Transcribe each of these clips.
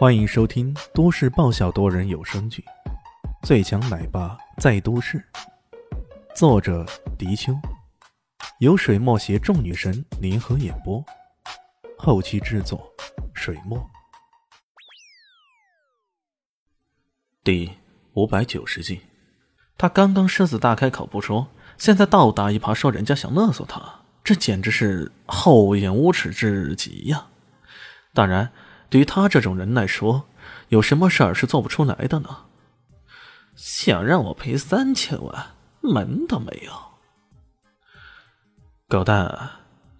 欢迎收听都市爆笑多人有声剧《最强奶爸在都市》，作者：迪秋，由水墨携众女神联合演播，后期制作：水墨。第五百九十集，他刚刚狮子大开口不说，现在倒打一耙说人家想勒索他，这简直是厚颜无耻至极呀！当然。对于他这种人来说，有什么事儿是做不出来的呢？想让我赔三千万，门都没有！狗蛋，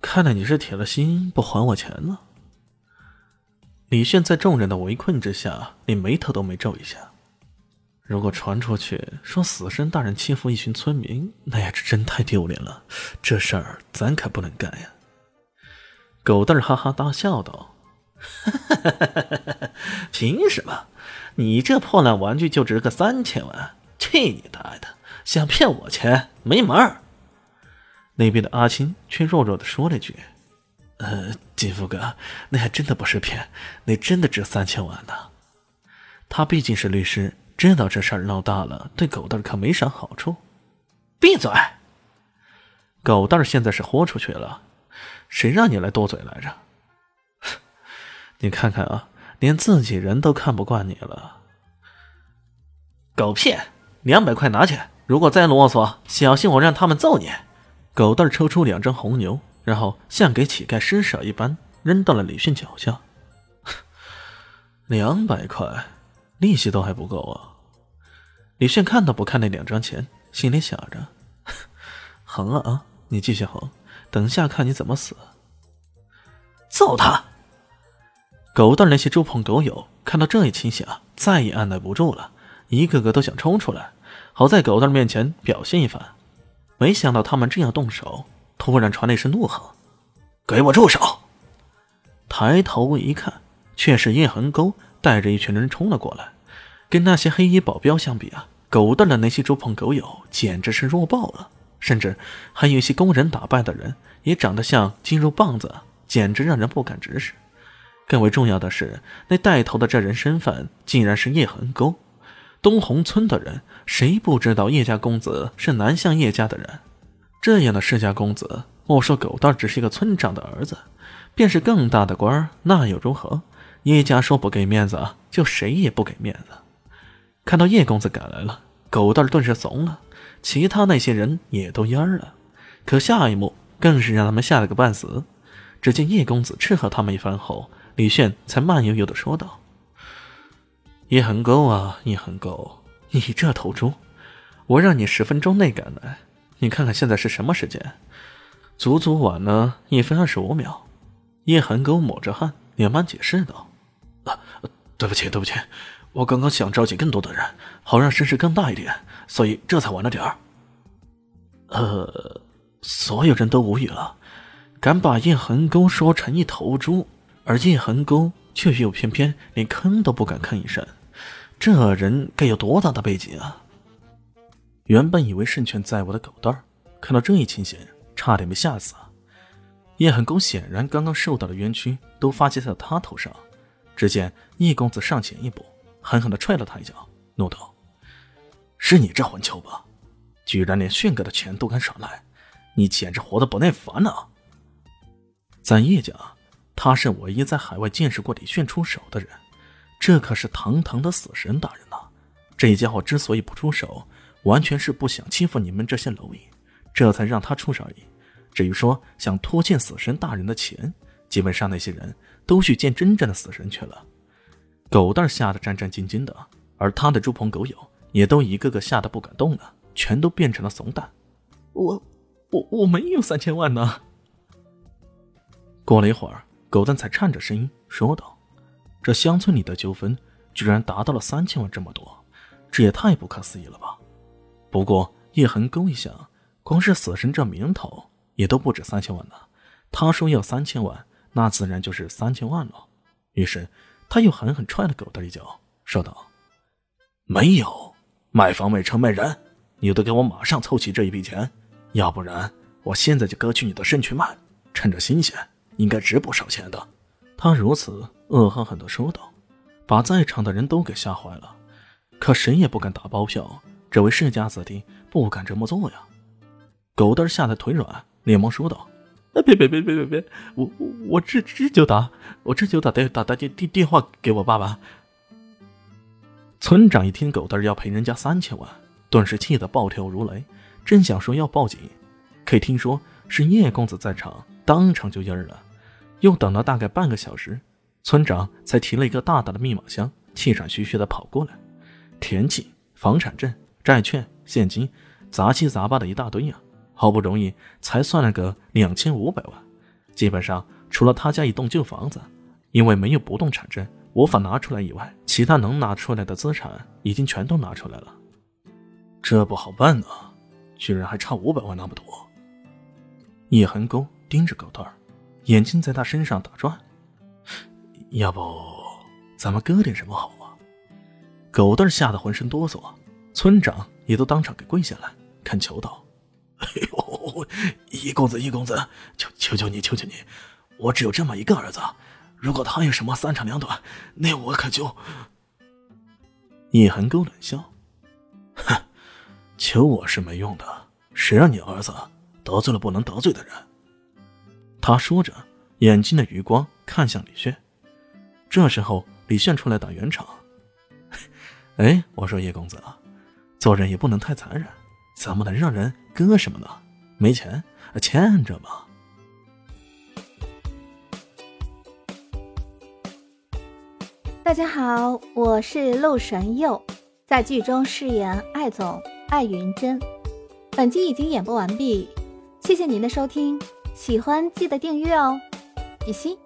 看来你是铁了心不还我钱了。李炫在众人的围困之下，连眉头都没皱一下。如果传出去说死神大人欺负一群村民，那也是真太丢脸了。这事儿咱可不能干呀！狗蛋哈哈大笑道。凭什么？你这破烂玩具就值个三千万？去你大爷的！想骗我钱没门儿！那边的阿青却弱弱的说了句：“呃，金富哥，那还真的不是骗，那真的值三千万呢。他毕竟是律师，知道这事儿闹大了，对狗蛋儿可没啥好处。”闭嘴！狗蛋儿现在是豁出去了，谁让你来多嘴来着？你看看啊，连自己人都看不惯你了。狗屁！两百块拿去，如果再啰嗦，小心我让他们揍你！狗蛋抽出两张红牛，然后像给乞丐施舍一般扔到了李迅脚下。两百块，利息都还不够啊！李迅看都不看那两张钱，心里想着：横了啊，你继续横，等下看你怎么死！揍他！狗蛋那些猪朋狗友看到这一情形啊，再也按耐不住了，一个个都想冲出来，好在狗蛋面前表现一番。没想到他们正要动手，突然传来一声怒吼：“给我住手！”抬头一看，却是叶恒沟带着一群人冲了过来。跟那些黑衣保镖相比啊，狗蛋的那些猪朋狗友简直是弱爆了，甚至还有一些工人打扮的人也长得像金肉棒子，简直让人不敢直视。更为重要的是，那带头的这人身份竟然是叶恒沟。东红村的人谁不知道叶家公子是南向叶家的人？这样的世家公子，莫说狗蛋只是一个村长的儿子，便是更大的官儿那又如何？叶家说不给面子，就谁也不给面子。看到叶公子赶来了，狗蛋顿时怂了，其他那些人也都蔫了。可下一幕更是让他们吓了个半死。只见叶公子斥喝他们一番后。李炫才慢悠悠的说道：“叶恒沟啊，叶恒沟，你这头猪，我让你十分钟内赶来，你看看现在是什么时间？足足晚了一分二十五秒。”叶恒沟抹着汗，连忙解释道：“啊，对不起，对不起，我刚刚想召集更多的人，好让声势更大一点，所以这才晚了点儿。”呃，所有人都无语了，敢把叶恒沟说成一头猪。而叶恒沟却又偏偏连吭都不敢吭一声，这人该有多大的背景啊！原本以为胜券在握的狗蛋儿，看到这一情形，差点被吓死。叶恒沟显然刚刚受到的冤屈都发泄在他头上。只见叶公子上前一步，狠狠地踹了他一脚，怒道：“是你这混球吧？居然连炫哥的钱都敢耍赖，你简直活得不耐烦呢！”在叶家。他是唯一在海外见识过李炫出手的人，这可是堂堂的死神大人呐！这家伙之所以不出手，完全是不想欺负你们这些蝼蚁，这才让他出手而已。至于说想拖欠死神大人的钱，基本上那些人都去见真正的死神去了。狗蛋吓得战战兢兢的，而他的猪朋狗友也都一个个吓得不敢动了，全都变成了怂蛋。我，我我没有三千万呢。过了一会儿。狗蛋才颤着声音说道：“这乡村里的纠纷居然达到了三千万这么多，这也太不可思议了吧！”不过叶恒勾一想，光是死神这名头也都不止三千万呢。他说要三千万，那自然就是三千万了。于是他又狠狠踹了狗蛋一脚，说道：“没有卖房卖车卖人，你得给我马上凑齐这一笔钱，要不然我现在就割去你的肾去卖，趁着新鲜。”应该值不少钱的，他如此恶狠狠地说道。把在场的人都给吓坏了。可谁也不敢打包票，这位世家子弟不敢这么做呀。狗蛋吓得腿软，连忙说道：“别别别别别别，我我我这这就打，我这就打电打打电电电话给我爸爸。”村长一听狗蛋要赔人家三千万，顿时气得暴跳如雷，正想说要报警，可一听说是叶公子在场，当场就蔫了。又等了大概半个小时，村长才提了一个大大的密码箱，气喘吁吁的跑过来。田契、房产证、债券、现金，杂七杂八的一大堆呀！好不容易才算了个两千五百万，基本上除了他家一栋旧房子，因为没有不动产证无法拿出来以外，其他能拿出来的资产已经全都拿出来了。这不好办啊，居然还差五百万那么多！叶寒沟盯着狗蛋儿，眼睛在他身上打转。要不咱们割点什么好啊？狗蛋吓得浑身哆嗦，村长也都当场给跪下来恳求道：“ 哎呦，一公子，一公子，求求求你，求求你，我只有这么一个儿子，如果他有什么三长两短，那我可就……”叶寒沟冷笑：“哼，求我是没用的，谁让你儿子得罪了不能得罪的人？”他说着，眼睛的余光看向李炫。这时候，李炫出来打圆场。哎，我说叶公子啊，做人也不能太残忍，怎么能让人割什么呢？没钱，欠着吗？大家好，我是陆神佑，在剧中饰演艾总艾云珍。本集已经演播完毕，谢谢您的收听，喜欢记得订阅哦，比心。